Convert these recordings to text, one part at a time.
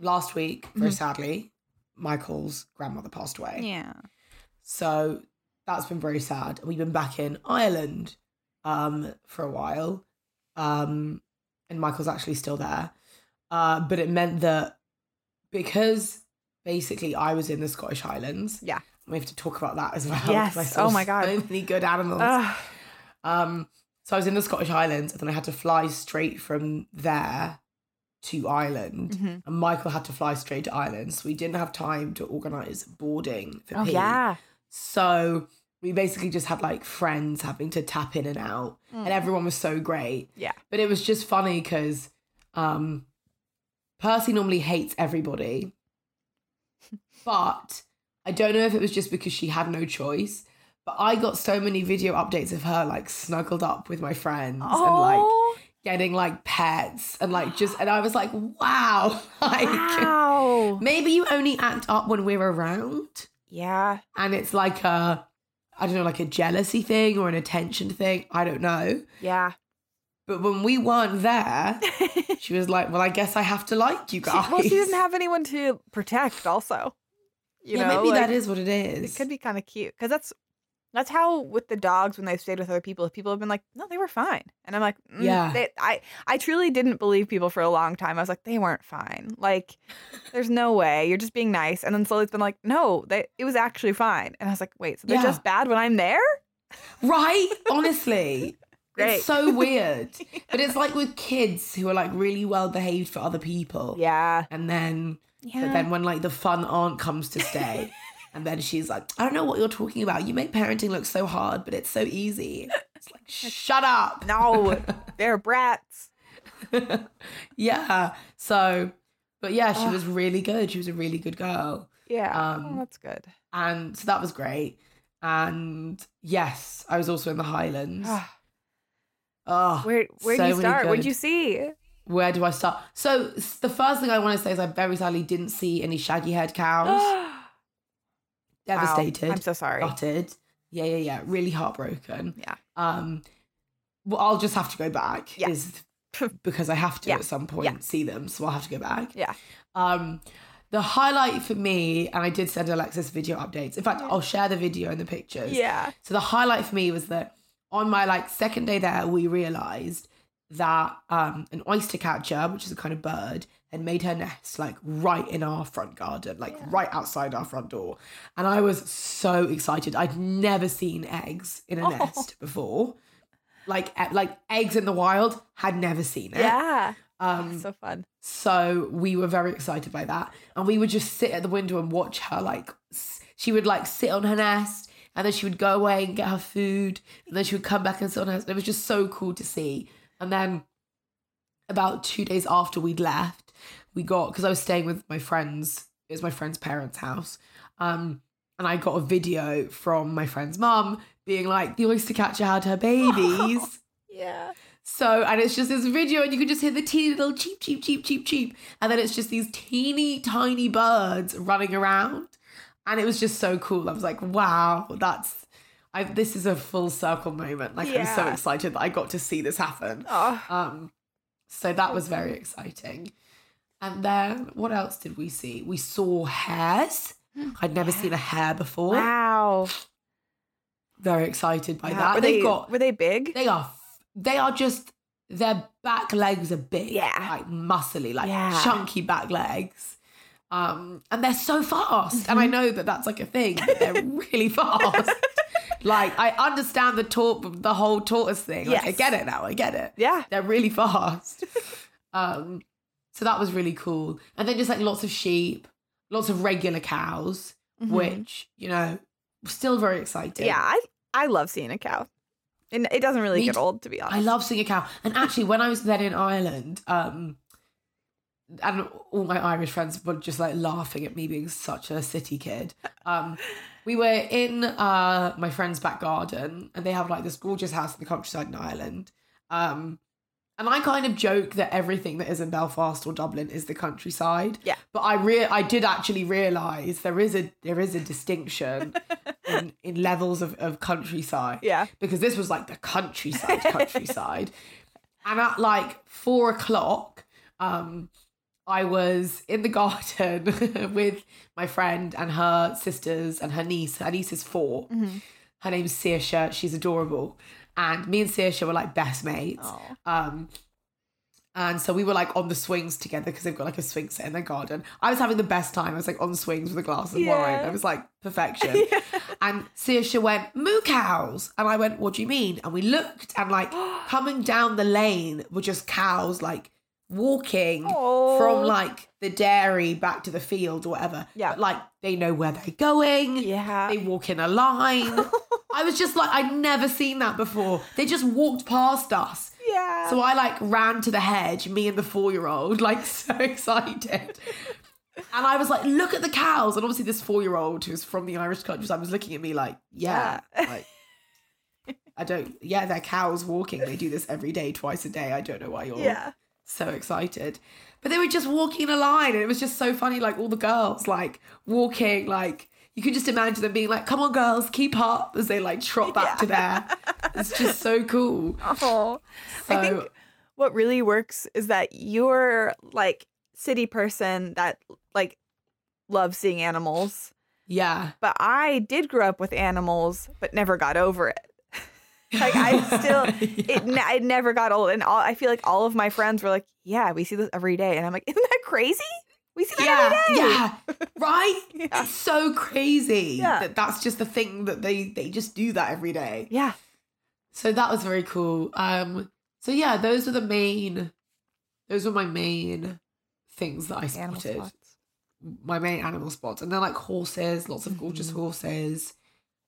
Last week, very sadly, Michael's grandmother passed away. Yeah. So that's been very sad. We've been back in Ireland um, for a while, um, and Michael's actually still there. Uh, but it meant that because basically I was in the Scottish Highlands, Yeah. we have to talk about that as well. Yes. Oh my God. so many good animals. Ugh. Um, so I was in the Scottish Highlands, and then I had to fly straight from there to Ireland, Mhm. and Michael had to fly straight to Ireland, so we didn't have time to organise boarding for Oh P. yeah. So we basically just had like friends having to tap in and out, and everyone was so great. Yeah. But it was just funny because um, Percy normally hates everybody, but I don't know if it was just because she had no choice. But I got so many video updates of her like snuggled up with my friends and like Oh. Getting like pets and like just and I was like, wow, like Wow. maybe you only act up when we're around Yeah. and it's like a I don't know, like a jealousy thing or an attention thing. I don't know. Yeah. But when we weren't there, she was like, "Well, I guess I have to like you She- guys." well, she doesn't have anyone to protect. Also, you yeah, know, maybe like, that is what it is. It could be kind of cute because that's that's how with the dogs when they've stayed with other people. If people have been like, no, they were fine, and I'm like, mm, Yeah. they, I I truly didn't believe people for a long time. I was like, they weren't fine. Like, there's no way. You're just being nice. And then slowly it's been like, no, they it was actually fine. And I was like, wait, so they're Yeah. just bad when I'm there? right? Honestly. Great. It's so weird. But it's like with kids who are like really well behaved for other people. Yeah. And then Yeah. but then when like the fun aunt comes to stay and then she's like, I don't know what you're talking about. You make parenting look so hard, but it's so easy. It's like, shut up. no, they're brats. yeah. So, but yeah, she was really good. She was a really good girl. Yeah. Um, oh, that's good. And so that was great. And yes, I was also in the Highlands. Oh, Where where so do you start? Where'd you see? Where do I start? So the first thing I want to say is I very sadly didn't see any shaggy haired cows. Devastated. Wow, I'm so sorry. Gutted. Yeah, yeah, yeah. Really heartbroken. Yeah. Um, well, I'll just have to go back. Yeah. Is because I have to Yeah. at some point Yeah. see them, so I'll have to go back. Yeah. Um, the highlight for me, and I did send Alexis video updates. In fact, I'll share the video and the pictures. Yeah. So the highlight for me was that on my like second day there, we realized that um an oyster catcher, which is a kind of bird, had made her nest like right in our front garden, like right outside our front door. And I was so excited. I'd never seen eggs in a Oh. nest before. Like like eggs in the wild, had never seen it. Yeah. Um so fun. so we were very excited by that. And we would just sit at the window and watch her. Like, she would like sit on her nest and then she would go away and get her food. And then she would come back and sit on her nest. It was just so cool to see. And then about two days after we'd left, we got, because I was staying with my friends, it was my friend's parents' house. Um, and I got a video from my friend's mum being like, the oyster catcher had her babies. Yeah. So, and it's just this video, and you can just hear the teeny little cheep, cheep, cheep, cheep, cheep. And then it's just these teeny tiny birds running around. And it was just so cool. I was like, wow, that's, I, this is a full circle moment. Like, I'm so excited that I got to see this happen. Oh. Um, so that was very exciting. And then what else did we see? We saw hares. I'd never seen a hare before. Wow. Very excited by Wow. that. Were They've they got were they big? they are they are just their back legs are big Yeah. like muscly like Yeah. chunky back legs um and they're so fast and i Mm-hmm. know that that's like a thing but they're really fast like i understand the tort the whole tortoise thing like, i get it now i get it Yeah. they're really fast um so that was really cool and then just like lots of sheep lots of regular cows Mhm. which you know still very exciting Yeah, I I love seeing a cow. And it doesn't really Me get old to be honest. I love seeing a cow. And actually, when I was then in Ireland, um, and all my Irish friends were just like laughing at me being such a city kid. Um, we were in uh, my friend's back garden, and they have like this gorgeous house in the countryside in Ireland. Um, and I kind of joke that everything that is in Belfast or Dublin is the countryside. Yeah. But I re- I did actually realise there is a there is a distinction in, in levels of, of countryside Yeah. because this was like the countryside, countryside. and at like four o'clock, um, I was in the garden with my friend and her sisters and her niece. Her niece is 4 Mhm. Her name's Saoirse. She's adorable. And me and Saoirse were like best mates. Um, and so we were like on the swings together because they've got like a swing set in their garden. I was having the best time. I was like on swings with a glass of wine. Yeah. I was like perfection. And Saoirse went, moo cows. And I went, what do you mean? And we looked and like coming down the lane were just cows like walking Aw. from like the dairy back to the field or whatever. Yeah. But, like they know where they're going. Yeah. They walk in a line. I was just like, I'd never seen that before. They just walked past us. yeah. So I like ran to the hedge, me and the four year old, like so excited. And I was like, look at the cows. And obviously, this four year old who's from the Irish countryside was looking at me like, yeah, like, I don't, yeah, they're cows walking. They do this every day, twice a day. I don't know why you're yeah. So excited. But they were just walking in a line, and it was just so funny. Like all the girls, like walking, like you could just imagine them being like, "Come on, girls, keep up!" as they like trot back to there. It's just so cool. Oh. So I think what really works is that you're like city person that like loves seeing animals. yeah, But I did grow up with animals, but never got over it. Like I still, it, ne- I never got old, and all I feel like all of my friends were like, "Yeah, we see this every day," and I'm like, "Isn't that crazy? We see that yeah, every day." yeah, right. Yeah. It's so crazy Yeah. that that's just the thing that they they just do that every day. yeah, So that was very cool. Um, so yeah, those were the main, those were my main things that I spotted. my main animal spots. And they're like horses, lots of gorgeous Mhm. horses.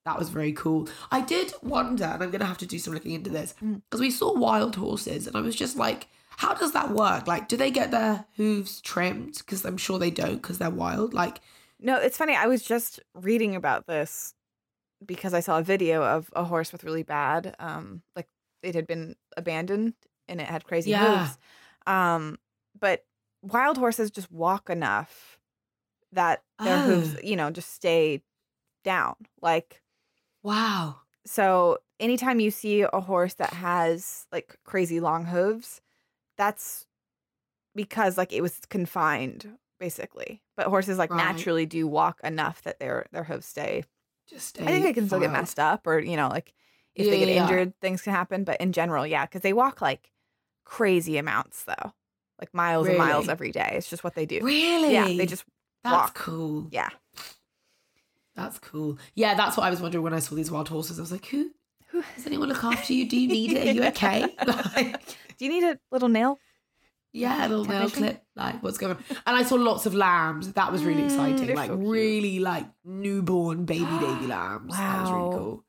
That was very cool. I did wonder, and I'm gonna have to do some looking into this, Mm. because we saw wild horses, and I was just like, how does that work? Like, do they get their hooves trimmed? Because I'm sure they don't, because they're wild. Like, No, it's funny. I was just reading about this because I saw a video of a horse with really bad, um, like it had been abandoned and it had crazy Yeah. hooves. Um, but wild horses just walk enough that their hooves, Oh. you know, just stay down. Like wow. so anytime you see a horse that has like crazy long hooves, that's because like it was confined basically. But horses like Right. naturally do walk enough that their their hooves stay. Just stay I think they can still get messed up or you know like if Yeah, they get yeah, injured things can happen, but in general, yeah, cuz they walk like crazy amounts though. Like miles and miles every day. It's just what they do. Really? Yeah, they just That's walk. cool. yeah. That's cool. Yeah, that's what I was wondering when I saw these wild horses. I was like, who? Who- Does anyone look after you? Do you need it? Are you okay? like, Do you need a little nail? yeah, a little nail clip. Like, what's going on? And I saw lots of lambs. That was really Mm, exciting. Like, so really, like newborn baby, baby lambs. That was really Wow. cool.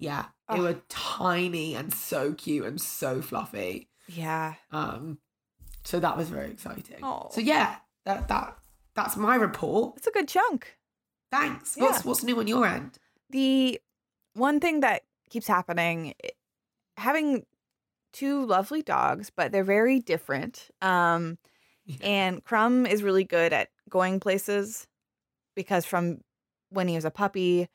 Yeah, they Oh. were tiny and so cute and so fluffy. Yeah. Um, so that was very exciting. Oh. So yeah, that that that's my report. It's a good chunk. Thanks. Yeah. What's what's new on your end? the one thing that keeps happening having two lovely dogs but they're very different um and crumb is really good at going places because from when he was a puppy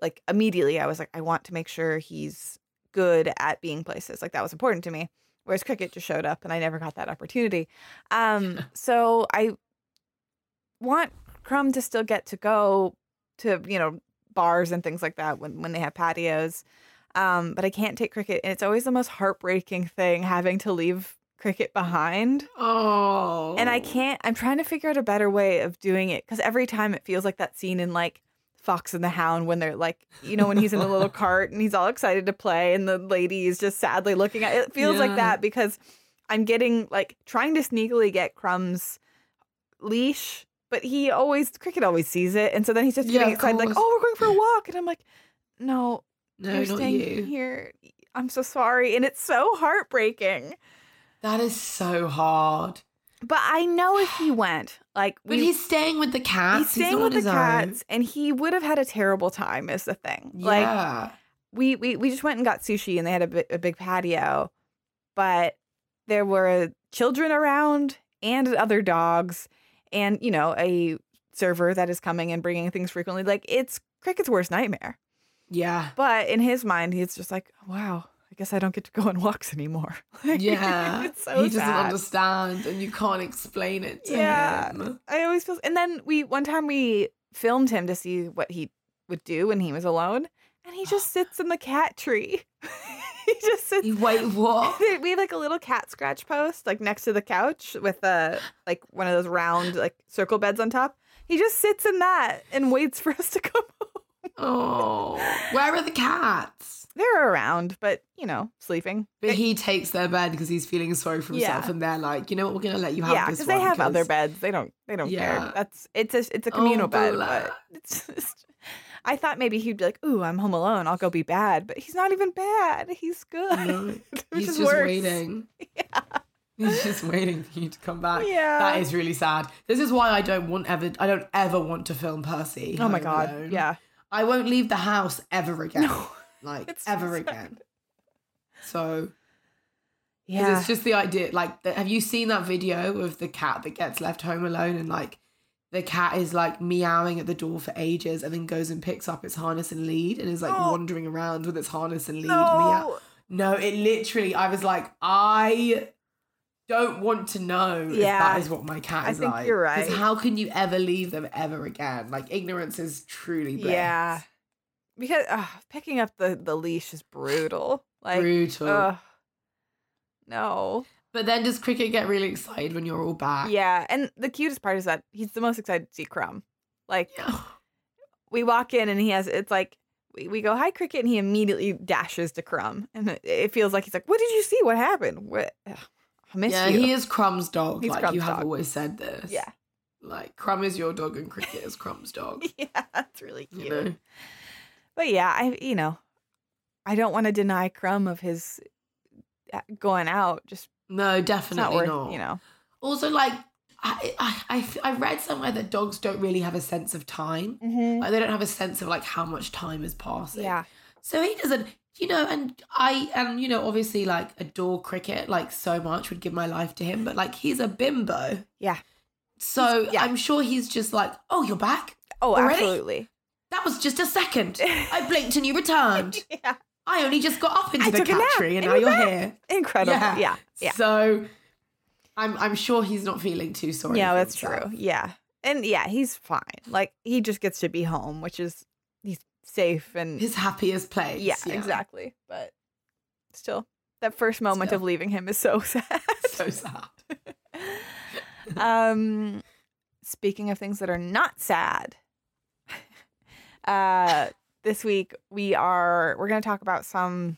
like immediately i was like i want to make sure he's good at being places like that was important to me whereas cricket just showed up and i never got that opportunity um so i want crumb to still get to go to you know bars and things like that when when they have patios um but i can't take cricket and it's always the most heartbreaking thing having to leave cricket behind Oh. and i can't i'm trying to figure out a better way of doing it because every time it feels like that scene in like fox and the hound when they're like you know when he's in the little cart and he's all excited to play and the lady is just sadly looking at it feels like that because i'm getting like trying to sneakily get crumbs leash but he always cricket always sees it. And so then he's just Yeah, getting excited like oh we're going for a walk. And i'm like no No, you're staying you. here. I'm so sorry. And it's so heartbreaking. That is so hard. but i know if he went like But we he's staying with the cats. he's staying not with the his own. cats and he would have had a terrible time is the thing. Like we, we we just went and got sushi and they had a, bi- a big patio. But there were children around and other dogs and you know a server that is coming and bringing things frequently like it's cricket's worst nightmare yeah. but in his mind he's just like wow I guess I don't get to go on walks anymore. Like, Yeah. so he doesn't sad. understand and you can't explain it to Yeah. him. I always feel, and then we one time we filmed him to see what he would do when he was alone, and he just sits in the cat tree. he just sits. Wait, what? We have like a little cat scratch post like next to the couch with a like one of those round like circle beds on top. He just sits in that and waits for us to come home. Oh, where are the cats? They're around, but you know, sleeping. But he takes their bed because he's feeling sorry for himself, Yeah. and they're like, you know what, we're gonna let you have yeah, this because they have other beds. They don't. They don't Yeah. care. That's it's a it's a oh, communal Oh, bed, but it's just. I thought maybe he'd be like, "Ooh, I'm home alone. I'll go be bad," but he's not even bad. He's good. No, he's just worse. waiting. Yeah. He's just waiting for you to come back. Yeah. That is really sad. This is why I don't want ever. I don't ever want to film Percy. Oh my god. alone. Yeah. I won't leave the house ever again. No. like It's ever sad. again. So Yeah. it's just the idea. Like, have you seen that video of the cat that gets left home alone and like the cat is like meowing at the door for ages and then goes and picks up its harness and lead and is like No. wandering around with its harness and lead. Meow. no. No, it literally. I was like, I don't want to know if that is what my cat I is think like. You're right. Because how can you ever leave them ever again? Like ignorance is truly bliss. Yeah. Because uh, picking up the the leash is brutal. Like brutal. no. But then does Cricket get really excited when you're all back? Yeah, and the cutest part is that he's the most excited to see Crumb. Like Yeah. we walk in and he has it's like we, we go hi cricket and he immediately dashes to crumb and it, it feels like he's like what did you see what happened what Ugh, i miss Yeah, you he is Crumb's dog. He's like Crumb's you have dog. always said this. yeah Like Crumb is your dog and Cricket is Crumb's dog. yeah that's really cute you know? but yeah i you know i don't want to deny crumb of his uh, going out just No, definitely not not. you know Also, like I, I, I, I read somewhere that dogs don't really have a sense of time. Mm-hmm. Like they don't have a sense of like how much time is passing. yeah So he doesn't, you know, and I and you know, obviously like adore cricket like so much, would give my life to him, but like he's a bimbo. Yeah. So yeah. I'm sure he's just like, oh, you're back. oh Already? absolutely That was just a second. I blinked and you returned. yeah I only just got up into I the cat tree and now you're here. incredible Yeah. yeah yeah So I'm I'm sure he's not feeling too sorry. yeah that's himself. true yeah and yeah he's fine like he just gets to be home which is he's safe and His happiest place. yeah, exactly but still that first moment Still. of leaving him is so sad So sad. um speaking of things that are not sad uh this week we are we're going to talk about some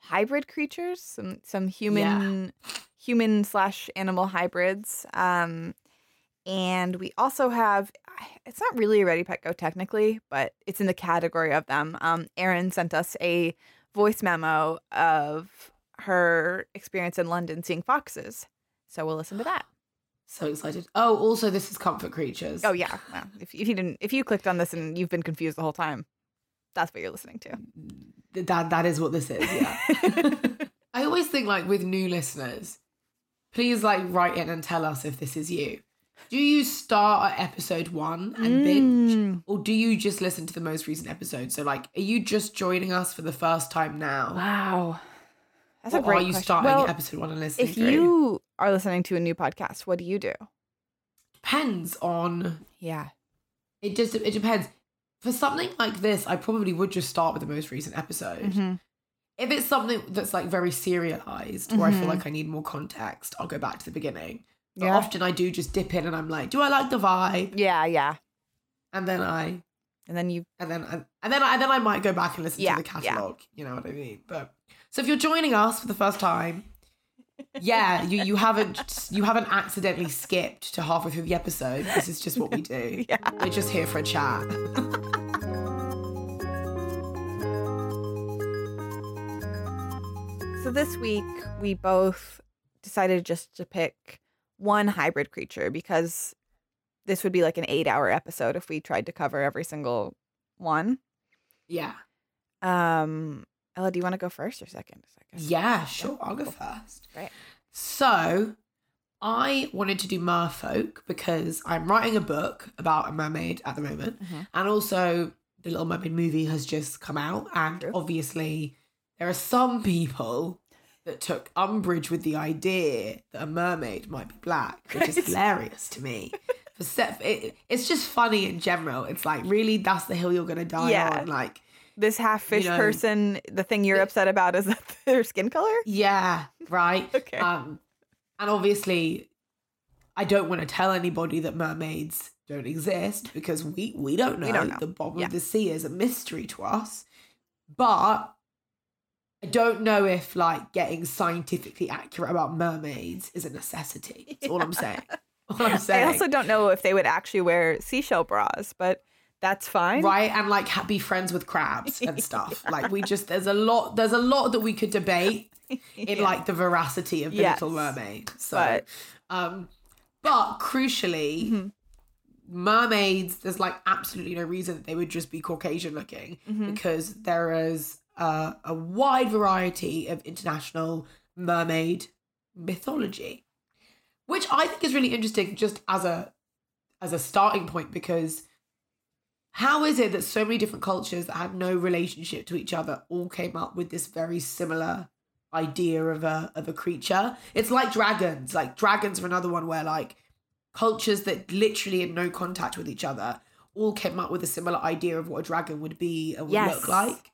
hybrid creatures some some human human slash animal hybrids um and we also have it's not really a ready pet go technically but it's in the category of them um erin sent us a voice memo of her experience in london seeing foxes so we'll listen to that So excited. Oh, also this is comfort creatures. Oh yeah. Well, if, if you didn't, if you clicked on this and you've been confused the whole time, that's what you're listening to. That that is what this is, yeah. I always think like with new listeners, please like write in and tell us if this is you. Do you start at episode one and binge? Mm. Or do you just listen to the most recent episode? So like are you just joining us for the first time now? Wow, that's or a great are you question. starting well, at episode one and listening if through? you are listening to a new podcast, what do you do? depends on Yeah. it just it depends. For something like this, I probably would just start with the most recent episode. Mhm. If it's something that's like very serialized or I feel Mhm. like I need more context, I'll go back to the beginning. But Yeah. often I do just dip in and I'm like, do I like the vibe? Yeah. Yeah. And then I And then you. and then I, and then I, and then I might go back and listen Yeah, to the yeah. catalog. You know what I mean? But so if you're joining us for the first time, yeah, you you haven't you haven't accidentally skipped to halfway through the episode. This is just what we do. Yeah. We're just here for a chat. So this week we both decided just to pick one hybrid creature because this would be like an eight-hour episode if we tried to cover every single one. Yeah. Um, Ella, do you want to go first or second? Second. Yeah, sure. I'll go first. Right. So, I wanted to do merfolk because I'm writing a book about a mermaid at the moment. Mhm. And also, the Little Mermaid movie has just come out. And True. obviously, there are some people that took umbrage with the idea that a mermaid might be black, which is hilarious to me. For set, it, it's just funny in general. It's like really that's the hill you're gonna die Yeah. on. Like This half fish know, person, the thing you're upset about is that their skin color? yeah, right. Okay. Um, and obviously, I don't want to tell anybody that mermaids don't exist because we we don't know. We don't know. The bottom Yeah. of the sea is a mystery to us. But I don't know if like getting scientifically accurate about mermaids is a necessity. That's all I'm saying. All I'm I also don't know if they would actually wear seashell bras, but that's fine. right and like be friends with crabs and stuff like we just there's a lot there's a lot that we could debate in Yeah. like the veracity of the Yes. little mermaid so But- um but crucially Mhm. mermaids there's like absolutely no reason that they would just be caucasian looking Mhm. because there is uh, a wide variety of international mermaid mythology which i think is really interesting just as a as a starting point because how is it that so many different cultures that had no relationship to each other all came up with this very similar idea of a of a creature? It's like dragons. Like dragons are another one where like cultures that literally had no contact with each other all came up with a similar idea of what a dragon would be and would Yes. look like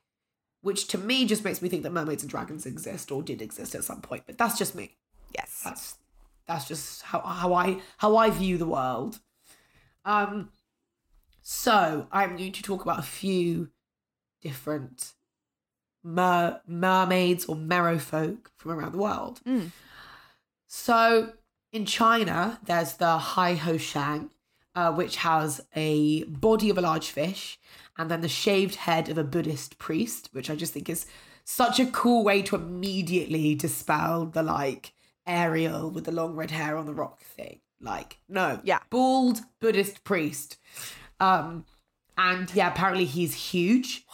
which to me just makes me think that mermaids and dragons exist or did exist at some point but that's just me Yes. that's that's just how how I how I view the world. Um so I'm going to talk about a few different mer- mermaids or merrow folk from around the world. Mm. So in China, there's the Hai Ho Shang, uh, which has a body of a large fish and then the shaved head of a Buddhist priest, which I just think is such a cool way to immediately dispel the like Ariel with the long red hair on the rock thing. Like, no. Yeah. Bald Buddhist priest. Um, and yeah, apparently he's huge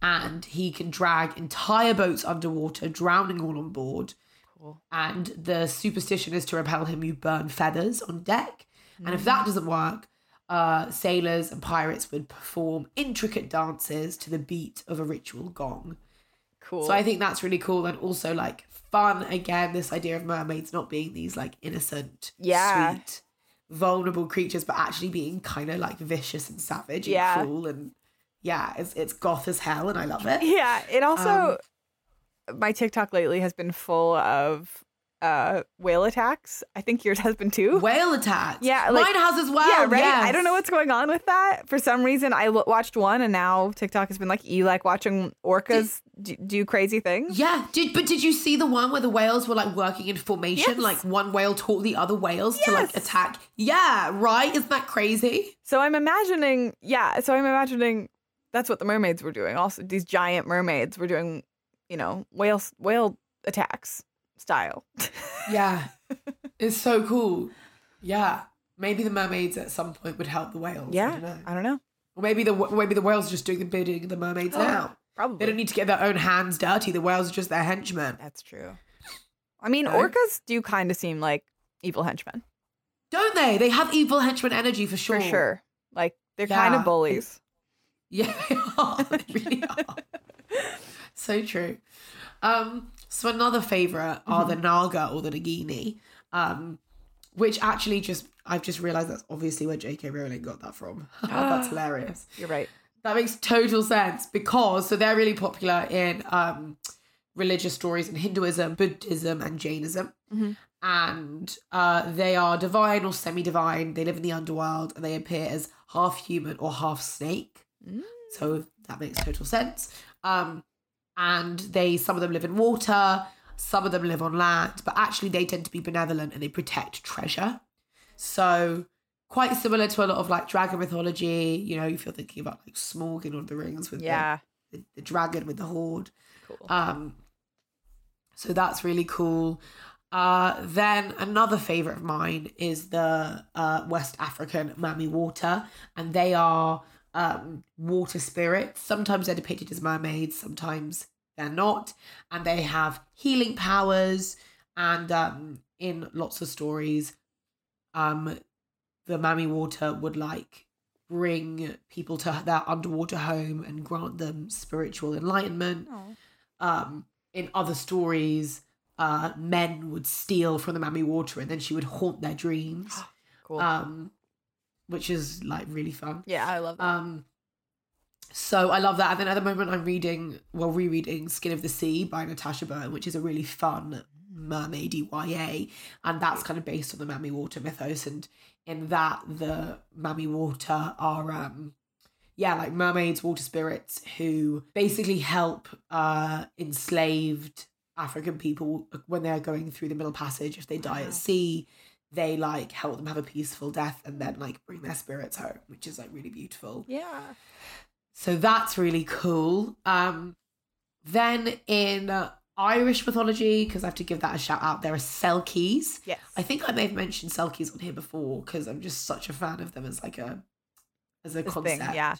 and he can drag entire boats underwater, drowning all on board. Cool. And the superstition is to repel him, you burn feathers on deck. And if that doesn't work, uh, sailors and pirates would perform intricate dances to the beat of a ritual gong. Cool. So I think that's really cool and also like fun again. This idea of mermaids not being these like innocent, Yeah. sweet, vulnerable creatures, but actually being kind of like vicious and savage and Yeah. cruel and yeah, it's it's goth as hell and I love it. Yeah, it also Um, my TikTok lately has been full of uh whale attacks. I think yours has been too. Whale attacks. Yeah, like- mine has as well. yeah, right. I don't know what's going on with that. For some reason, I w- watched one, and now TikTok has been like, "You like watching orcas do, do crazy things?" Yeah, did but did you see the one where the whales were like working in formation? Yes. Like one whale taught the other whales to like attack. Yeah, right? Isn't that crazy? So I'm imagining, yeah. So I'm imagining that's what the mermaids were doing. Also, these giant mermaids were doing, you know, whale whale attacks style. Yeah. it's so cool. Yeah. Maybe the mermaids at some point would help the whales. I yeah, don't know. I don't know. Or maybe the maybe the whales are just doing the bidding of the mermaids now. Probably They don't need to get their own hands dirty. The whales are just their henchmen. That's true. I mean, No? orcas do kind of seem like evil henchmen Don't they? They have evil henchman energy for sure. for sure. Like they're kind of bullies. Yeah, they are. They really are. so true. Um, so another favorite are Mm-hmm. the Naga or the Nagini, um, which actually just I've just realized that's obviously where J.K. Rowling got that from. that's hilarious. You're right. That makes total sense because so they're really popular in um, religious stories in Hinduism, Buddhism, and Jainism. Mhm. And uh, they are divine or semi divine. They live in the underworld and they appear as half human or half snake. Mm. So that makes total sense. Um, and they, some of them live in water, some of them live on land, but actually they tend to be benevolent and they protect treasure. So quite similar to a lot of like dragon mythology. You know, if you're thinking about like Smaug in Lord of the Rings with the- Yeah. the, the dragon with the hoard. Cool. Um, so that's really cool. Uh, then another favorite of mine is the uh, West African Mami Wata, and they are um, water spirits. Sometimes they're depicted as mermaids, sometimes they're not, and they have healing powers. And um, in lots of stories, um, the Mami Wata would like bring people to their underwater home and grant them spiritual enlightenment. Oh. um, in other stories, uh, men would steal from the Mami Wata and then she would haunt their dreams, Cool. um, which is like really fun. yeah, I love that. Um, so I love that. And then at the moment, I'm reading, well, rereading Skin of the Sea by Natasha Bowen, which is a really fun mermaid YA. And that's kind of based on the Mami Wata mythos. And in that, the Mami Wata are, um, yeah, like mermaids, water spirits who basically help uh, enslaved African people when they're going through the Middle Passage. If they die Wow. at sea, they like help them have a peaceful death and then like bring their spirits home, which is like really beautiful. yeah. So that's really cool. Um, then in uh, Irish mythology, because I have to give that a shout out, there are Selkies. Yes. I think I may have mentioned Selkies on here before because I'm just such a fan of them as like a as a This concept. thing, yeah.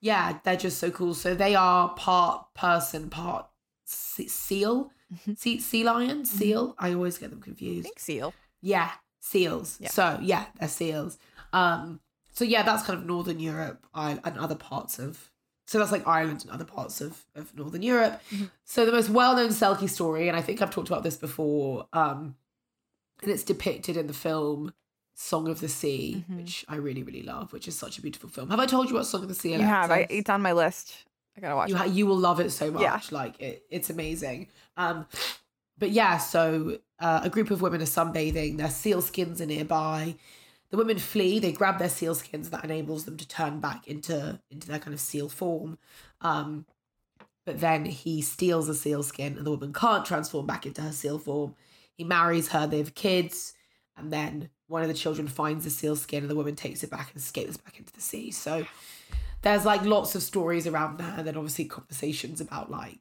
yeah, they're just so cool. So they are part person, part seal, Mhm. sea, sea lion, seal. I always get them I confused. think seal. Yeah, seals. Yeah. So yeah, they're seals. Um, so yeah, that's kind of Northern Europe I- and other parts of. So that's like Ireland and other parts of, of Northern Europe. Mhm. So the most well-known Selkie story, and I think I've talked about this before, um, and it's depicted in the film Song of the Sea, Mhm. which I really really love, which is such a beautiful film. Have I told you about Song of the Sea? You have. I, it's on my list. I gotta watch you ha- you will love it so much. Yeah. Like it, it's amazing. Um, but yeah, so uh, a group of women are sunbathing. Their seal skins are nearby. The women flee. They grab their seal skins. That enables them to turn back into into their kind of seal form. Um, but then he steals a seal skin, and the woman can't transform back into her seal form. He marries her. They have kids, and then one of the children finds the seal skin, and the woman takes it back and escapes back into the sea. So there's like lots of stories around that and then obviously conversations about like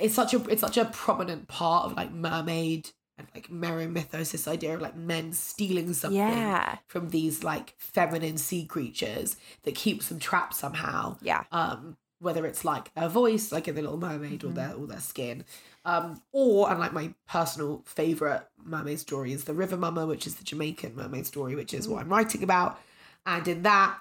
it's such a it's such a prominent part of like mermaid and like merrow mythos this idea of like men stealing something Yeah. from these like feminine sea creatures that keeps them trapped somehow Yeah. um whether it's like their voice like in the little mermaid or Mhm. their or their skin um or and like my personal favorite mermaid story is the River Mumma which is the jamaican mermaid story which is what i'm writing about and in that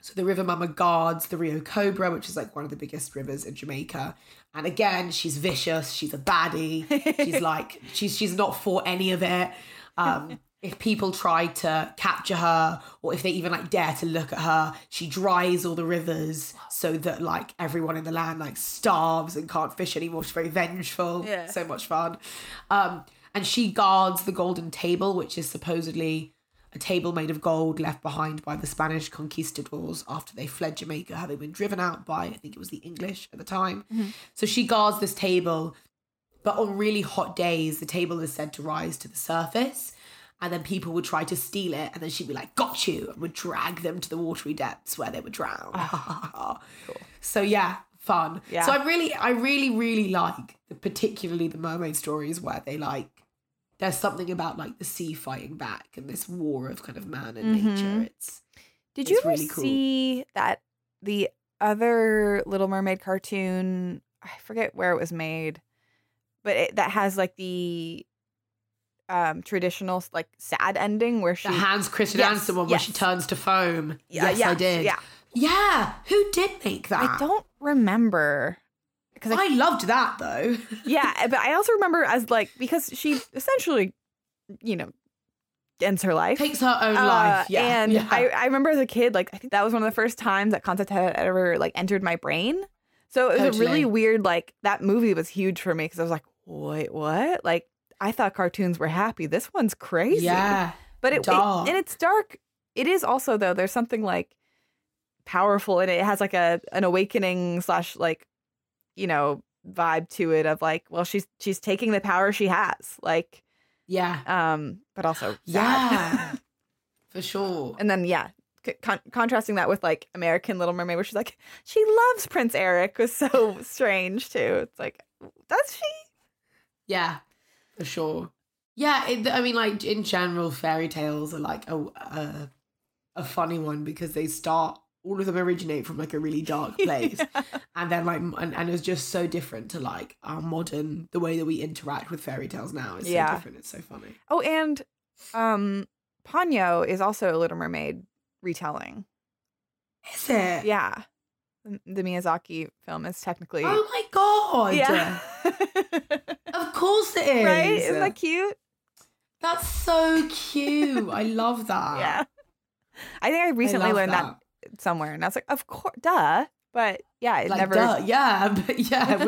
so the River Mumma guards the Rio Cobre which is like one of the biggest rivers in jamaica. And again she's vicious she's a baddie she's like she's she's not for any of it. Um if people try to capture her or if they even like dare to look at her she dries all the rivers so that like everyone in the land like starves and can't fish anymore. She's very vengeful. Yeah. so much fun. Um and she guards the golden table which is supposedly a table made of gold left behind by the Spanish conquistadors after they fled Jamaica, having been driven out by, I think it was the English at the time. Mm-hmm. So she guards this table, but on really hot days, the table is said to rise to the surface. And then people would try to steal it, and then she'd be like, Got you, and would drag them to the watery depths where they would drown. Ah, so, yeah, fun. Yeah. So, I really, I really, really like, the, particularly the mermaid stories where they like, there's something about like the sea fighting back and this war of kind of man and Mhm. nature. It's Did you ever really cool. see that the other Little Mermaid cartoon? I forget where it was made, but it, that has like the um traditional like sad ending where she the Hans Christian Yes, Andersen one where she turns to foam. Yeah, yes, I did. Yeah, Yeah, who did make that? I don't remember because I loved that though. yeah, but I also remember as like because she essentially, you know, ends her life. Takes her own Uh, life. Yeah. and yeah. I, I remember as a kid, like I think that was one of the first times that concept had ever like entered my brain. So it was a really weird. Like that movie was huge for me because I was like, wait, what? Like I thought cartoons were happy. This one's crazy. yeah. but it, it and it's dark. It is also though. There's something like powerful and it has like a an awakening slash like you know vibe to it of like well she's she's taking the power she has like Yeah. um but also. Yeah. For sure. and then yeah con- contrasting that with like American Little Mermaid where she's like she loves Prince Eric was so strange too it's like does she Yeah. For sure. Yeah, it, I mean, like in general, fairy tales are like a, a a funny one because they start. All of them originate from like a really dark place, and then like and, and it's just so different to like our modern the way that we interact with fairy tales now is Yeah. so different. It's so funny. oh and um Ponyo is also a Little Mermaid retelling Is it? yeah The, the Miyazaki film is technically. Oh my god! yeah. Of course it is. right? Isn't that cute? That's so cute. I love that. yeah. I think I recently love learned that. Somewhere, and I was like, of course, duh. But yeah, it Like, never. duh, yeah, but yeah,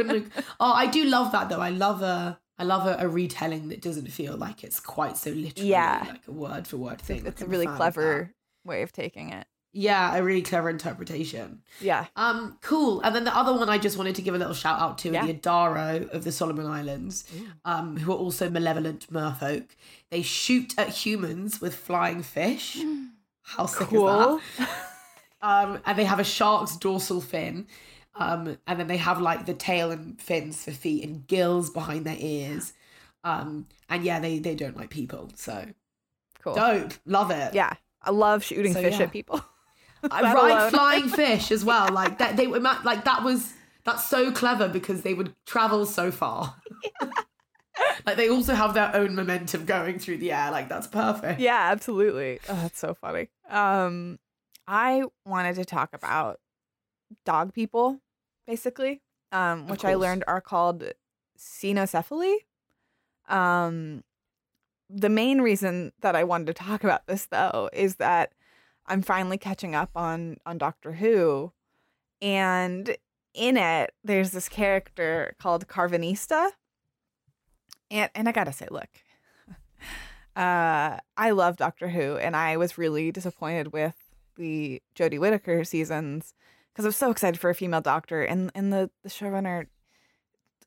oh, I do love that though. I love a, I love a, a retelling that doesn't feel like it's quite so literally Yeah. like a word for word thing. It's a really fan of clever way of taking it. Yeah, a really clever interpretation. Yeah. Um, cool. And then the other one I just wanted to give a little shout out to Yeah. are the Adaro of the Solomon Islands, um, who are also malevolent merfolk. They shoot at humans with flying fish. How sick is that? Um, and they have a shark's dorsal fin. Um, and then they have like the tail and fins for feet and gills behind their ears. Um, and yeah, they they don't like people. So Cool. dope, love it. Yeah. I love shooting So, fish yeah. at people. I ride flying fish as well. Like that, they were like that was that's so clever because they would travel so far. like they also have their own momentum going through the air. Like that's perfect. yeah, absolutely. Oh, that's so funny. Um, I wanted to talk about dog people, basically, um, which I learned are called cynocephaly. Um, the main reason that I wanted to talk about this, though, is that I'm finally catching up on on Doctor Who, and in it, there's this character called Karvanista, and and I gotta say, look, uh, I love Doctor Who, and I was really disappointed with the Jodie Whittaker seasons because I was so excited for a female Doctor, and and the the showrunner,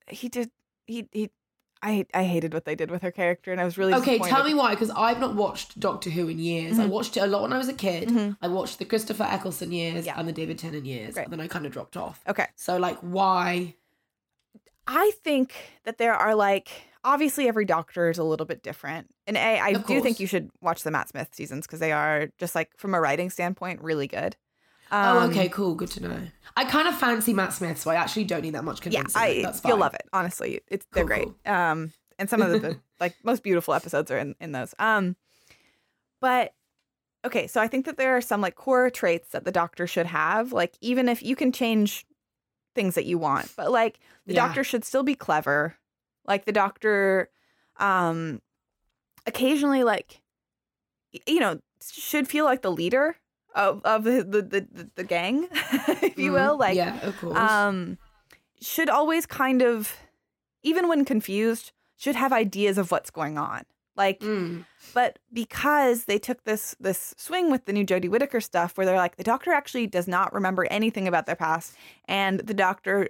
he did he he. I, I hated what they did with her character, and I was really Okay, tell me why, because I've not watched Doctor Who in years. I Mhm. watched it a lot when I was a kid. Mhm. I watched the Christopher Eccleston years Yeah. and the David Tennant years, Great. and then I kind of dropped off. Okay, So, like, why? I think that there are like obviously every doctor is a little bit different, and a I do think you should watch the Matt Smith seasons because they are just like from a writing standpoint really good. oh, Um, okay, cool, good to know. I kind of fancy Matt Smith, so I actually don't need that much Yeah. I That's you'll love it. Honestly, it's they're great. cool. Um, and some of the, the like most beautiful episodes are in in those. Um, but okay, so I think that there are some like core traits that the doctor should have. Like even if you can change things that you want, but like the Yeah. doctor should still be clever. Like the doctor, um, occasionally like you know should feel like the leader of of the the the, the gang, if you Mhm. will. Like yeah, of course. um should always kind of even when confused should have ideas of what's going on like Mm. but because they took this this swing with the new Jodie Whittaker stuff where they're like the doctor actually does not remember anything about their past and the doctor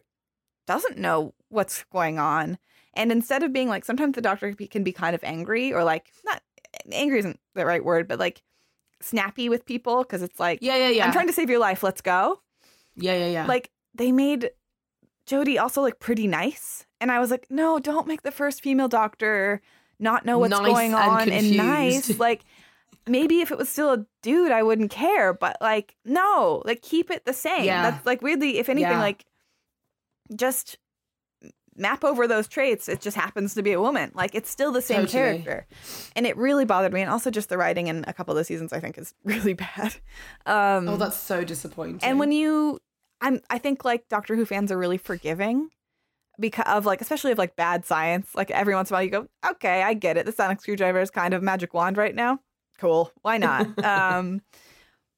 doesn't know what's going on and instead of being like sometimes the doctor can be kind of angry or like not angry isn't the right word but like snappy with people because it's like Yeah, yeah, yeah. I'm trying to save your life let's go yeah, yeah, yeah. like they made Jodie also like pretty nice, and I was like, no, don't make the first female doctor not know what's Nice going and on and nice. Like maybe if it was still a dude, I wouldn't care, but like no, like keep it the same. Yeah. That's like weirdly, if anything, Yeah. like just map over those traits. It just happens to be a woman. Like it's still the same Totally. character, and it really bothered me. And also just the writing in a couple of the seasons, I think, is really bad. Um, oh, that's so disappointing. and when you, I'm, I think like Doctor Who fans are really forgiving because of like, especially of like bad science. Like every once in a while, you go, okay, I get it. The sonic screwdriver is kind of magic wand right now. Cool, why not? um,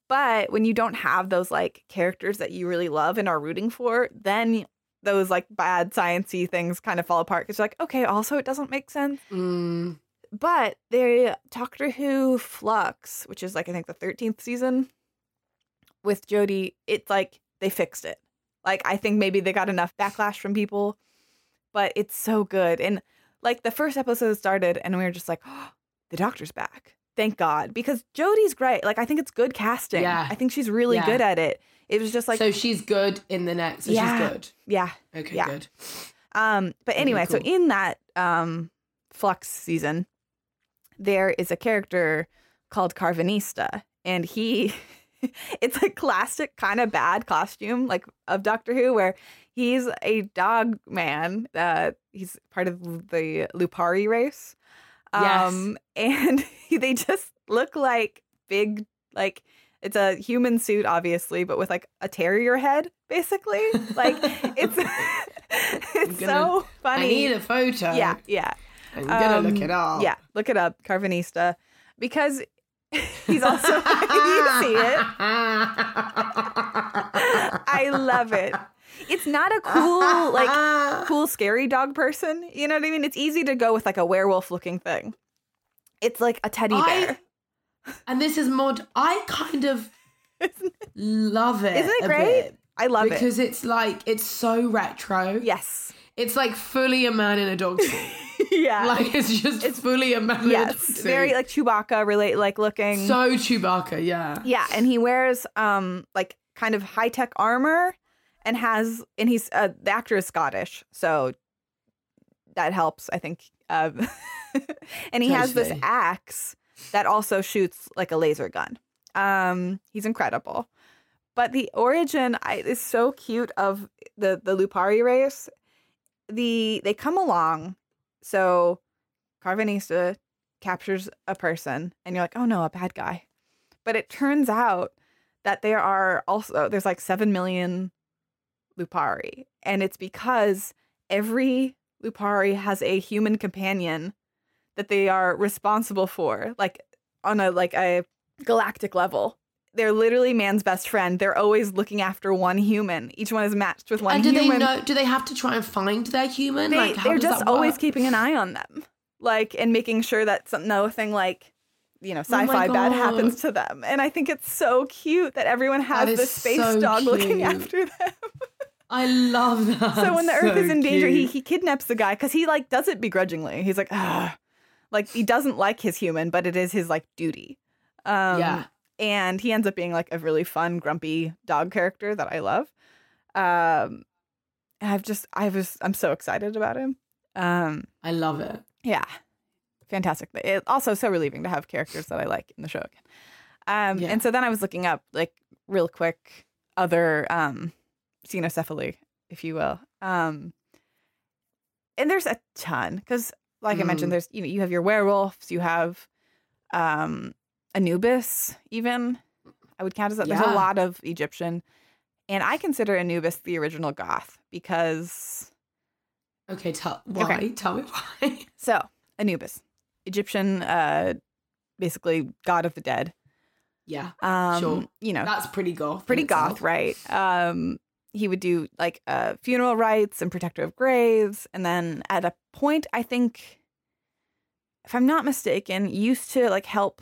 but when you don't have those like characters that you really love and are rooting for, then those like bad sciency things kind of fall apart. Because you're like, okay, also it doesn't make sense. Mm. But the Doctor Who Flux, which is like I think the thirteenth season with Jodie, it's like they fixed it. Like I think maybe they got enough backlash from people, but it's so good. And like the first episode started, and we were just like, oh, the Doctor's back. Thank God, because Jodie's great. Like I think it's good casting. Yeah. I think she's really Yeah. good at it. It was just like, so she's good in the next. So Yeah. she's good. yeah, Okay, Yeah. good. Um, but Okay, anyway, so in that um Flux season, there is a character called Karvanista, and he it's a classic kind of bad costume like of Doctor Who where he's a dog man. Uh he's part of the Lupari race. Yes. Um and they just look like big like It's a human suit, obviously, but with like a terrier head, basically. Like it's it's gonna- so funny. I need a photo. yeah, yeah. I'm gonna look Um, it up. Yeah, look it up, Karvanista, because he's also you see it. I love it. It's not a cool like cool scary dog person. You know what I mean? It's easy to go with like a werewolf looking thing. It's like a teddy bear. I, and this is mod. I kind of love it. Isn't it great? I love it. because it's like it's so retro. Yes. It's like fully a man in a dog suit. yeah. like it's just it's fully a man in a dog yes. suit. Very like Chewbacca relate like looking. so Chewbacca. Yeah. yeah, and he wears um like kind of high tech armor and has and he's uh, the actor is Scottish, so that helps I think. Um, and he has this axe that also shoots like a laser gun. Um, he's incredible. But the origin I, is so cute of the the Lupari race. The they come along, so Karvanista captures a person, and you're like, oh no, a bad guy. But it turns out that there are also there's like seven million Lupari, and it's because every Lupari has a human companion that they are responsible for, like on a like a galactic level. They're literally man's best friend. They're always looking after one human. Each one is matched with one and do human. they know? Do they have to try and find their human? They, like, they're just always keeping an eye on them, like and making sure that some, nothing like you know Oh sci-fi bad happens to them. And I think it's so cute that everyone has That is this space so dog looking after them. I love that. so when the Earth is in danger, he he kidnaps the guy because he like does it begrudgingly. He's like, ah, like he doesn't like his human, but it is his like duty. Um, Yeah. and he ends up being like a really fun, grumpy dog character that I love. Um, and I've just I was I'm so excited about him. Um, I love it. yeah, fantastic. But it also so relieving to have characters that I like in the show again. Um, Yeah. and so then I was looking up like real quick other um cynocephaly, if you will. Um, and there's a ton because, like I mentioned, Mm. there's you know you have your werewolves, you have um Anubis, even I would count as that. There's a lot of Egyptian, and I consider Anubis the original goth because Okay, tell why? Okay. Tell me why. So, Anubis, Egyptian, uh, basically god of the dead. yeah, Um, Sure. You know, that's pretty goth. pretty itself. goth, right? Um, he would do like uh, funeral rites and protector of graves, and then at a point, I think, if I'm not mistaken, used to like help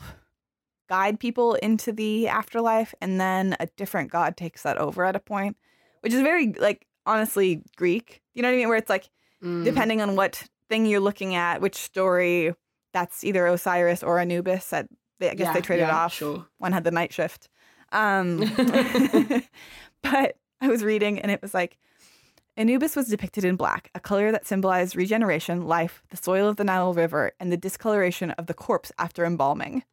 guide people into the afterlife, and then a different god takes that over at a point, which is very like honestly Greek. You know what I mean? Where it's like Mm. depending on what thing you're looking at, which story, that's either Osiris or Anubis. That they, I guess Yeah, they traded yeah, off. Sure. One had the night shift. Um, but I was reading and it was like Anubis was depicted in black, a color that symbolized regeneration, life, the soil of the Nile River, and the discoloration of the corpse after embalming.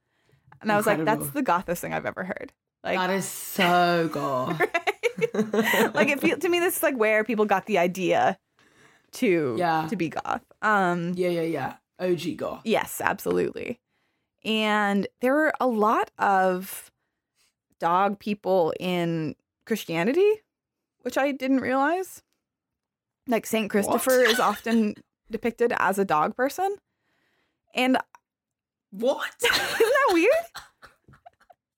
And I was like, that's the gothest thing I've ever heard. Like, that is so goth. like it feels to me this is like where people got the idea to Yeah. to be goth. Um yeah, yeah, yeah. OG goth. yes, absolutely. And there were a lot of dog people in Christianity, which I didn't realize. Like Saint Christopher is often depicted as a dog person. And What? isn't that weird?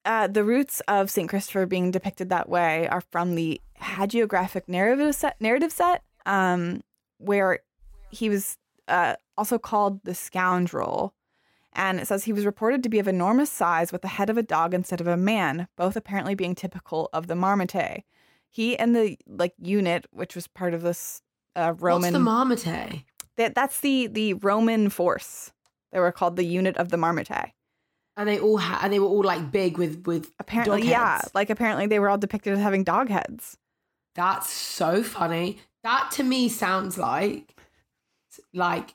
Uh, the roots of Saint Christopher being depicted that way are from the hagiographic narrative set, narrative set, um, where he was uh, also called the scoundrel, and it says he was reported to be of enormous size with the head of a dog instead of a man, both apparently being typical of the Marmotay. He and the like unit, which was part of this uh, Roman, What's the marmotay? that that's the the Roman force. They were called the unit of the Marmotay. And they all had, and they were all like big with with Apparently, dog yeah. heads. Like apparently they were all depicted as having dog heads. That's so funny. That to me sounds like like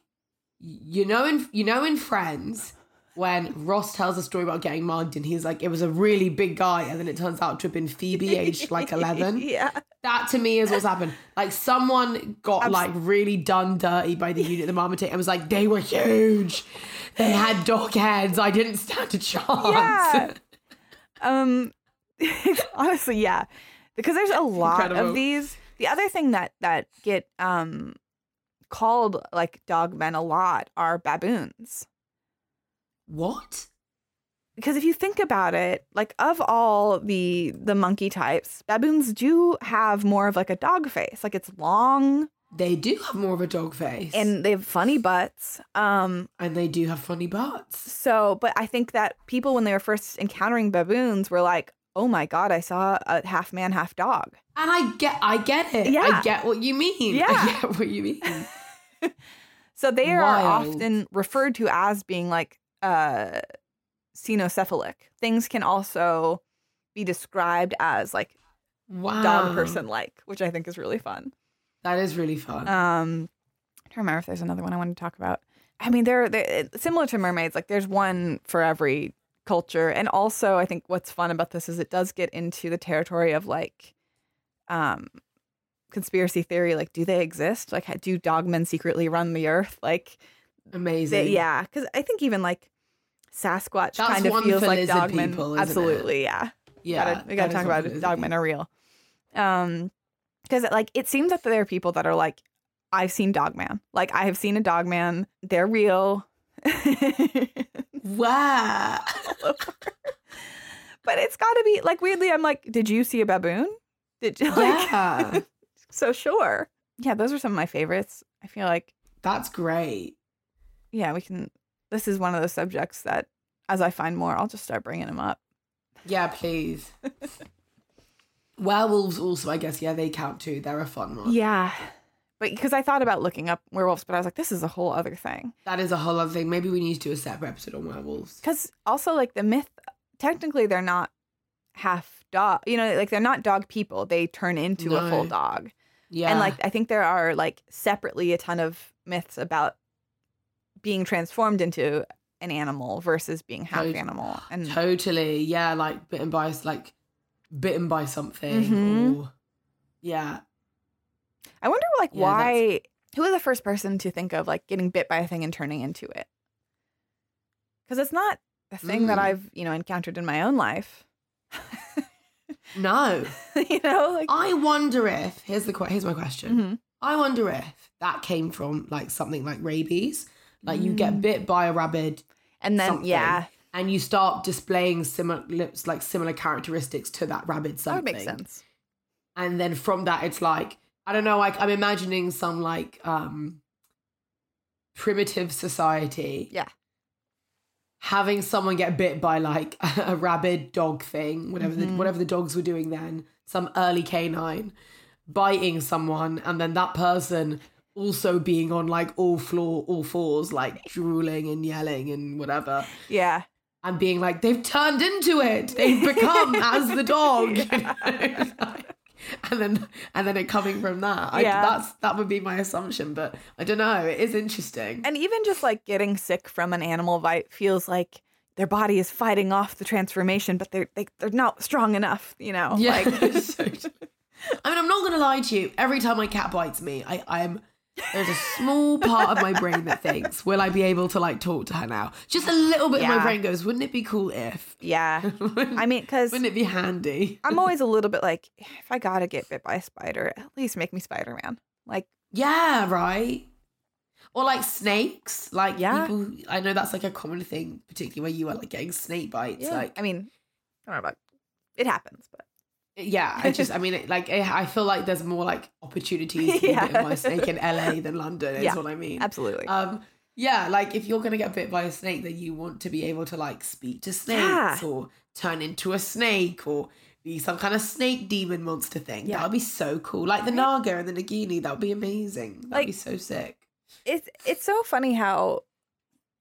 you know in you know in Friends when Ross tells a story about getting mugged and he's like it was a really big guy and then it turns out to have been Phoebe aged like 11. yeah. That to me is what's happened. Like someone got like really done dirty by the unit the Marmotay and was like they were huge. They had dog heads. I didn't stand a chance. Yeah. Um honestly, yeah, because there's a lot Incredible. of these. The other thing that that get um called like dog men a lot are baboons. What? because if you think about it like of all the the monkey types baboons do have more of like a dog face like it's long They do have more of a dog face. and they have funny butts um and they do have funny butts. so but i think that people when they were first encountering baboons were like oh my god i saw a half man half dog And I get I get it. Yeah. I get what you mean. Yeah. I get what you mean. so they are often referred to as being like uh cynocephalic things can also be described as like Wow. dog person like which i think is really fun That is really fun. Um, I don't remember if there's another one I wanted to talk about. I mean, they're, they're similar to mermaids. Like, there's one for every culture, and also I think what's fun about this is it does get into the territory of like, um, conspiracy theory. Like, do they exist? Like, do dogmen secretly run the earth? Like, Amazing. yeah, because I think even like Sasquatch That's kind of feels like dogmen. people, isn't it? Absolutely, yeah Yeah. gotta, we gotta talk about it. Dogmen are real. Um, because like it seems that there are people that are like, I've seen Dogman. Like I have seen a Dogman. They're real. Wow. but it's got to be like weirdly. I'm like, did you see a baboon? Did you like? yeah. So sure. Yeah, those are some of my favorites. I feel like That's great. Yeah, we can. This is one of those subjects that, as I find more, I'll just start bringing them up. Yeah, please. Werewolves also, I guess, yeah, they count too. They're a fun one. Yeah, but because I thought about looking up werewolves, but I was like, this is a whole other thing. That is a whole other thing. Maybe we need to do a separate episode on werewolves. Because also, like the myth, technically they're not half dog. You know, like they're not dog people. They turn into a full dog. Yeah. And like I think there are like separately a ton of myths about being transformed into an animal versus being half animal. And totally. Yeah, like bitten by like bitten by something Mhm. or yeah. I wonder like Yeah, why who was the first person to think of like getting bit by a thing and turning into it? Because it's not a thing that Mm. I've, you know, encountered in my own life. No. you know, like I wonder if here's the here's my question. Mhm. I wonder if that came from like something like rabies. Like you get Mm. bit by a rabid, and then something, yeah, and you start displaying similar lips like similar characteristics to that rabbit that something. would make sense. And then from that it's like I don't know, like I'm imagining some like um primitive society. Yeah. Having someone get bit by like a rabid dog thing, whatever the Mhm. whatever the dogs were doing then, some early canine, biting someone, and then that person also being on like all floor, all fours, like drooling and yelling and whatever, Yeah. and being like, they've turned into it, they've become as the dog, you know? and then and then it coming from that, I, Yeah. that's that would be my assumption, but I don't know, it is interesting. And even just like getting sick from an animal bite feels like their body is fighting off the transformation, but they're they, they're not strong enough, you know. Yeah. Like So. I mean, I'm not gonna lie to you. Every time my cat bites me, I, I'm there's a small part of my brain that thinks, will I be able to like talk to her now? Just a little bit of my brain goes, wouldn't it be cool if? yeah. I mean, because wouldn't it be handy? I'm always a little bit like, if I gotta get bit by a spider, at least make me Spider Man. Like, Yeah, right. Or like snakes. Like Yeah. people I know that's like a common thing, particularly where you are like getting snake bites. Like I mean, I don't know about it happens, but yeah, I just I mean it, like I I feel like there's more like opportunities to be Yeah. bitten by a snake in LA than London, is Yeah, what I mean. absolutely. Um, yeah, like if you're gonna get bit by a snake, then you want to be able to like speak to snakes Yeah. or turn into a snake or be some kind of snake demon monster thing. Yeah. That would be so cool. Like the Naga and the Nagini, that would be amazing. That'd Like- be so sick. it's it's so funny how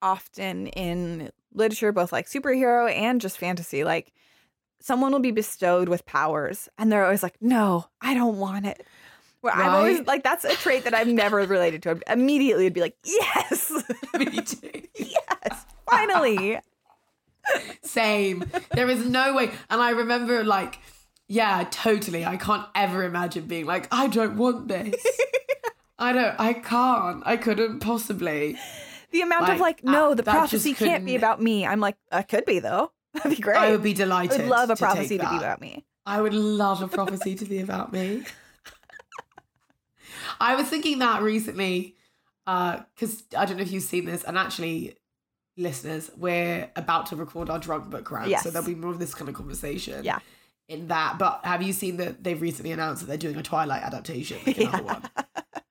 often in literature both like superhero and just fantasy like someone will be bestowed with powers and they're always like no i don't want it where i'm always like that's a trait that i've never related to I'd immediately would be like yes Me too. yes finally Same. There is no way. And I remember like, yeah, totally. I can't ever imagine being like, I don't want this. I don't. I can't. I couldn't possibly. the amount of Like, like no uh, the prophecy can't be about me i'm like it could be though That'd be great. I would be delighted. I would love a to prophecy to be about me. I would love a prophecy to be about me. I was thinking that recently, uh, because I don't know if you've seen this, and actually, listeners, we're about to record our drug book round, Yes. so there'll be more of this kind of conversation. Yeah. In that, but have you seen that they've recently announced that they're doing a Twilight adaptation, like another one?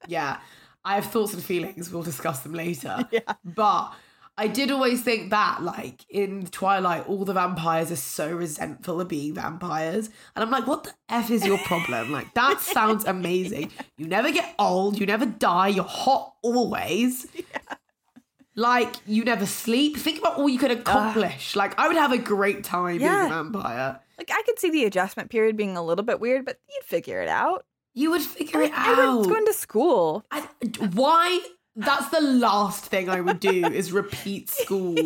Yeah, I have thoughts and feelings. We'll discuss them later. Yeah. But I did always think that, like in Twilight, all the vampires are so resentful of being vampires. And I'm like, what the F is your problem? Like, that sounds amazing. You never get old, you never die, you're hot always. Like, you never sleep. Think about all you could accomplish. like, I would have a great time being a vampire. Like I could see the adjustment period being a little bit weird, but you'd figure it out. You would figure Like, it out. everyone's going to school. I, why? That's the last thing I would do is repeat school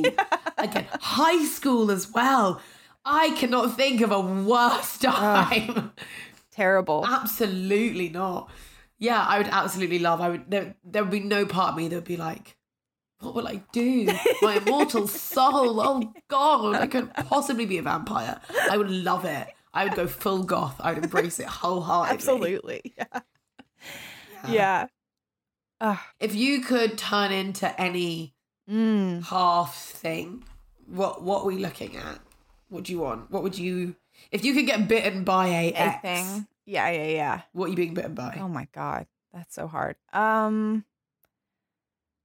again. High school as well. I cannot think of a worse time. Terrible. absolutely not. Yeah, I would absolutely love. I would. There, there would be no part of me that would be like, "What will I do? My immortal soul. Oh God, I couldn't possibly be a vampire. I would love it. I would go full goth. I would embrace it wholeheartedly. Absolutely. Yeah. Yeah. Ugh. If you could turn into any Mm. half thing, what what are we looking at? What do you want? What would you if you could get bitten by a X, thing? Yeah, yeah, yeah. What are you being bitten by? Oh my god, that's so hard. Um.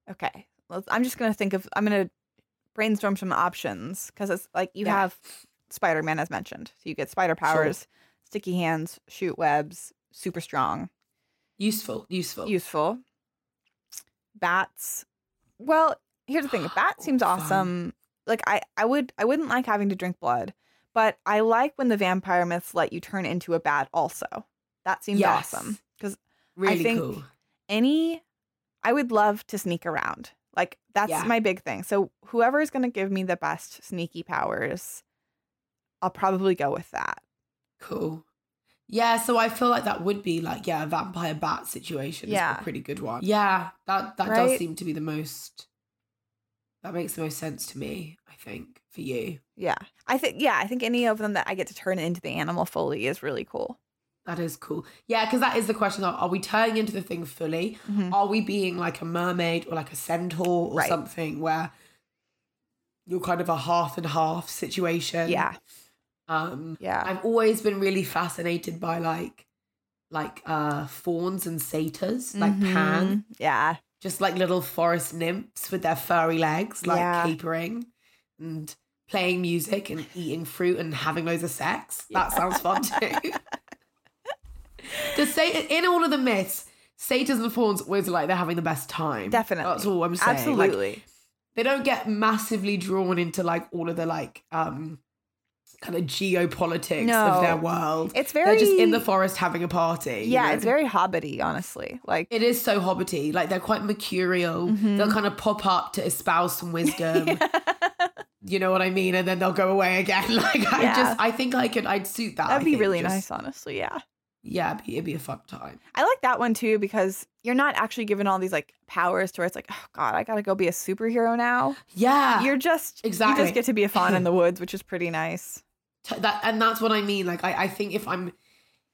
Okay, I'm just gonna think of. I'm gonna brainstorm some options because it's like you Yeah. have Spider-Man as mentioned, so you get spider powers, sticky hands, shoot webs, super strong, Useful, useful. useful. Bats. Well, here's the thing: a bat seems awesome. Like I, I would, I wouldn't like having to drink blood, but I like when the vampire myths let you turn into a bat. Also, that seems Yes. awesome because really think- cool. any I would love to sneak around. Like that's Yeah. my big thing. So whoever is going to give me the best sneaky powers, I'll probably go with that. Cool. Yeah, so I feel like that would be like yeah, a vampire bat situation. Yeah, Yeah. a pretty good one. Yeah, that that does seem to be the most. That makes the most sense to me. I think for you, Yeah. I think yeah, I think any of them that I get to turn into the animal fully is really cool. that is cool. Yeah, because that is the question: Are, are we turning into the thing fully? Mhm. Are we being like a mermaid or like a centaur or Right. something where you're kind of a half and half situation? Yeah. Um, Yeah. I've always been really fascinated by like like uh fauns and satyrs, like Pan. Yeah. just like little forest nymphs with their furry legs, like Yeah. capering and playing music and eating fruit and having loads of sex. That sounds fun too. to say in all of the myths, satyrs and fauns always like they're having the best time. Definitely. That's all I'm saying. Like, Absolutely. they don't get massively drawn into like all of the like um kind of geopolitics of their world. it's very They're just in the forest having a party. you Yeah, know? it's very hobbity, honestly. Like It is so hobbity. Like they're quite mercurial. Mhm. They'll kind of pop up to espouse some wisdom. You know what I mean? And then they'll go away again. Like I just, I think I could, I'd suit that. That'd be think, really just- nice, honestly. Yeah. Yeah, it'd be, it'd be a fun time. I like that one too because you're not actually given all these like powers to where it's like, oh god, I gotta go be a superhero now. Yeah, You're just you exactly. just get to be a faun in the woods, which is pretty nice. T- that, and that's what I mean. Like I, I think if I'm,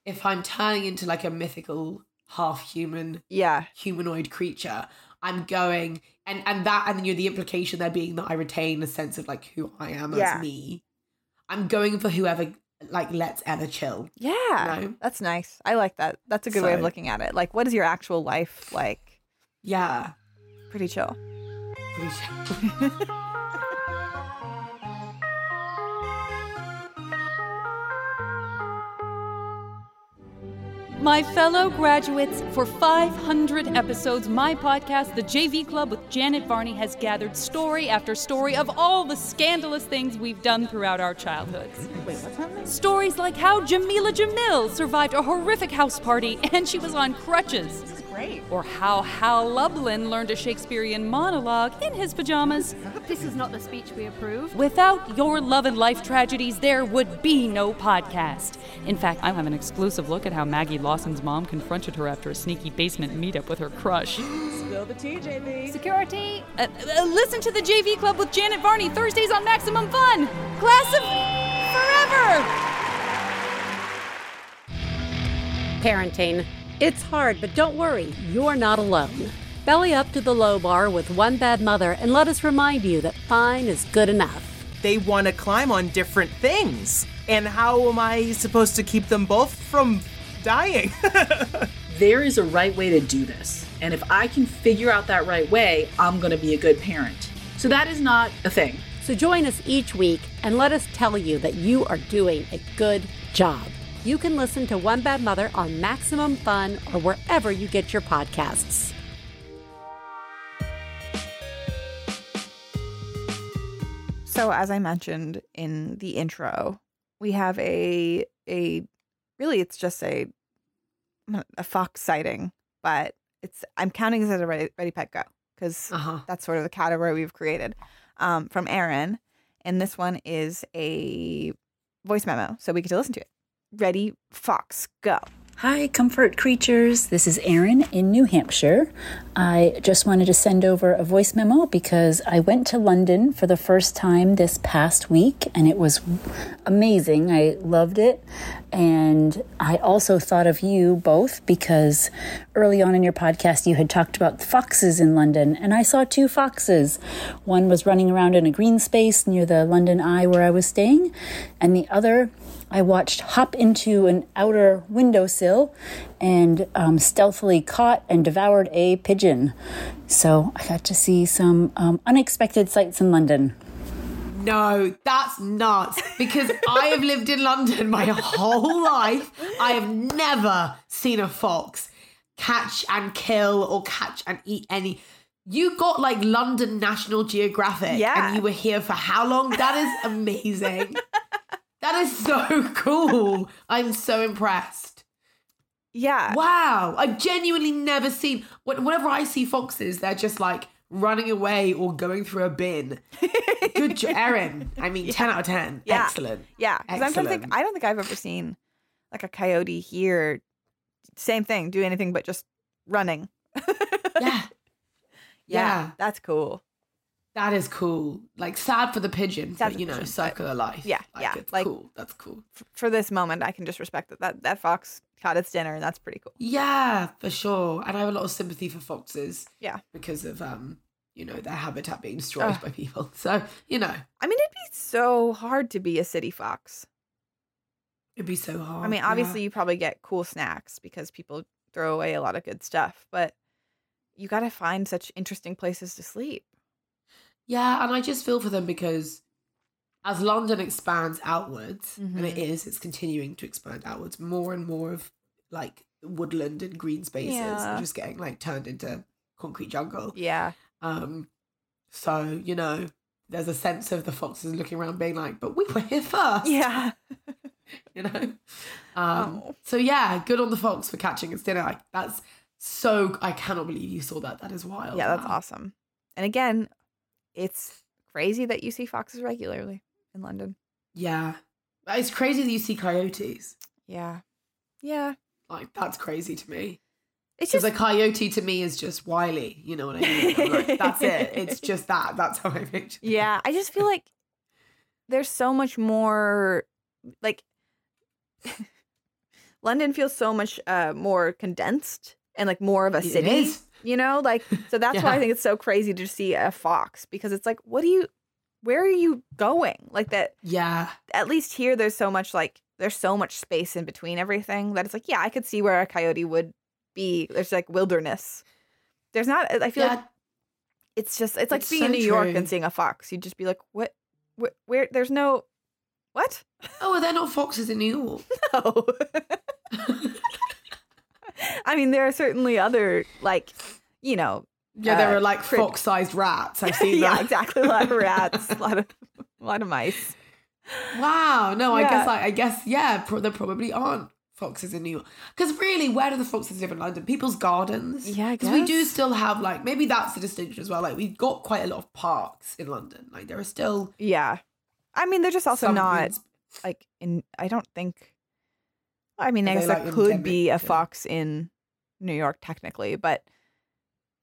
if I'm turning into like a mythical half human Yeah. humanoid creature, I'm going and and that and you know the implication there being that I retain a sense of like who I am Yeah. as me. I'm going for whoever like lets Emma chill. Yeah. No. That's nice. I like that. That's a good way of looking at it. Like what is your actual life like? Yeah. Pretty chill. Pretty chill. My fellow graduates, for 500 episodes, my podcast, The JV Club with Janet Varney, has gathered story after story of all the scandalous things we've done throughout our childhoods. Wait? Stories like how Jameela Jamil survived a horrific house party and she was on crutches. Great. Or how Hal Lublin learned a Shakespearean monologue in his pajamas. This is not the speech we approve. Without your love and life tragedies, there would be no podcast. In fact, I have an exclusive look at how Maggie Lawson's mom confronted her after a sneaky basement meetup with her crush. Spill the tea, JV. Security. Uh, uh, listen to the JV Club with Janet Varney Thursdays on Maximum Fun. Class of forever. Parenting. It's hard, but don't worry, you're not alone. Belly up to the low bar with One Bad Mother and let us remind you that fine is good enough. They want to climb on different things. And how am I supposed to keep them both from dying? there is a right way to do this. And if I can figure out that right way, I'm going to be a good parent. So that is not a thing. So join us each week and let us tell you that you are doing a good job. You can listen to One Bad Mother on Maximum Fun or wherever you get your podcasts. So as I mentioned in the intro, we have a a really it's just a a fox sighting, but it's I'm counting this as a ready, ready pet go because Uh-huh. that's sort of the category we've created um, from Erin, and this one is a voice memo, so we get to listen to it. Ready, fox, go. Hi, comfort creatures. This is Erin in New Hampshire. I just wanted to send over a voice memo because I went to London for the first time this past week and it was amazing. I loved it. And I also thought of you both because early on in your podcast you had talked about foxes in London and I saw two foxes. One was running around in a green space near the London Eye where I was staying, and the other I watched hop into an outer windowsill and um, stealthily caught and devoured a pigeon. So I got to see some um, unexpected sights in London. No, that's nuts. Because I have lived in London my whole life. I have never seen a fox catch and kill or catch and eat any. You got like London National Geographic Yeah. and you were here for how long? That is amazing. that is so cool. I'm so impressed. Yeah, Wow. I've genuinely never seen, whenever I see foxes, they're just like running away or going through a bin. Good job, Erin. I mean, 10 out of 10. Yeah. Excellent. yeah. Because I'm think. Excellent. I don't think I've ever seen like a coyote here. Same thing, do anything but just running. Yeah. Yeah. that's cool. That is cool. Like, sad for the pigeon, Sad but you know, pigeon, cycle of life. yeah, Like, yeah, It's like- cool. That's cool. F- for this moment, I can just respect that that that fox caught its dinner, and that's pretty cool. Yeah, for sure. And I have a lot of sympathy for foxes Yeah. because of, um, you know, their habitat being destroyed Ugh. by people. So, you know, I mean, it'd be so hard to be a city fox. it'd be so hard. I mean, Oh, yeah. obviously, you probably get cool snacks because people throw away a lot of good stuff, but you got to find such interesting places to sleep. Yeah, and I just feel for them because as London expands outwards, and it Mhm. is, it's continuing to expand outwards, more and more of like woodland and green spaces Yeah. are just getting like turned into concrete jungle. Yeah. Um, so you know, there's a sense of the foxes looking around, being like, "But we were here first. Yeah. you know. Um, Oh. so yeah, good on the fox for catching its dinner. Like, that's so. I cannot believe you saw that. That is wild. Yeah, that's Wow. awesome. And again, it's crazy that you see foxes regularly in London. Yeah, it's crazy that you see coyotes. Yeah. Yeah. Like that's crazy to me. It's Because just a coyote to me is just wily. You know what I mean? Like, that's it. It's just that. That's how I picture. Yeah, I just feel like there's so much more like London feels so much uh more condensed and like more of a It city. You know, like so that's why I think it's so crazy to see a fox because it's like what do you where are you going? Like that Yeah. at least here there's so much like there's so much space in between everything that it's like yeah, I could see where a coyote would be. There's like wilderness. There's not I feel Yeah. like it's just it's like It's being so in New York and seeing a fox. You'd just be like, what, where, where there's no, what? Oh, well, they're not foxes in New York. No. I mean, there are certainly other like, you know, Yeah, there uh, are like crit- fox-sized rats. I've seen yeah, that. exactly. A lot of rats, a lot of, a lot of mice. Wow. No, I guess like I guess yeah, pro- there probably aren't foxes in New York. Because really, where do the foxes live in London? People's gardens. Yeah, Because we do still have like maybe that's the distinction as well. Like we've got quite a lot of parks in London. Like there are still Yeah, I mean, they're just also not like in. I don't think. I mean, I guess like, there could be a fox in New York technically, but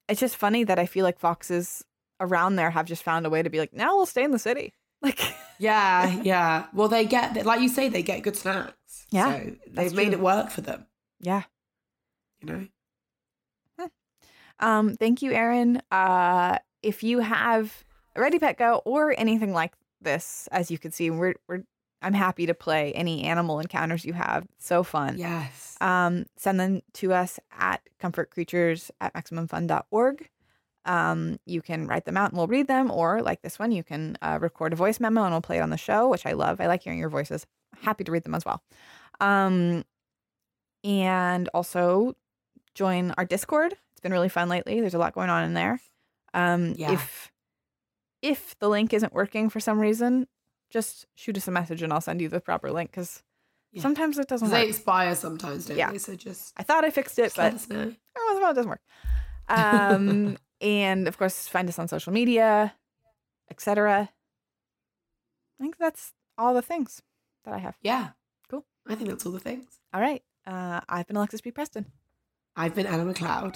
it's just funny that I feel like foxes around there have just found a way to be like, now we'll stay in the city. Like, Yeah, yeah. Well, they get like you say, they get good snacks. Yeah, so they've made true. it work for them. yeah. You know. Um, thank you, Erin. Uh, if you have Ready Pet Go or anything like this, as you can see, we're we're I'm happy to play any animal encounters you have. So fun. Yes. Um, send them to us at comfortcreatures at maximumfun.org. Um, you can write them out and we'll read them, or like this one, you can uh, record a voice memo and we'll play it on the show, which I love. I like hearing your voices. Happy to read them as well. Um, and also join our Discord. It's been really fun lately. There's a lot going on in there. Um, Yeah. if if the link isn't working for some reason, just shoot us a message and I'll send you the proper link because Yeah. sometimes it doesn't they expire sometimes, don't Yeah. they? So just, I thought I fixed it, but us know. every once in a while it doesn't work. Um, and of course, find us on social media, etc. I think that's all the things that I have. Yeah. Cool. I think that's all the things. All right. Uh, I've been Alexis B. Preston. I've been Anna McLeod.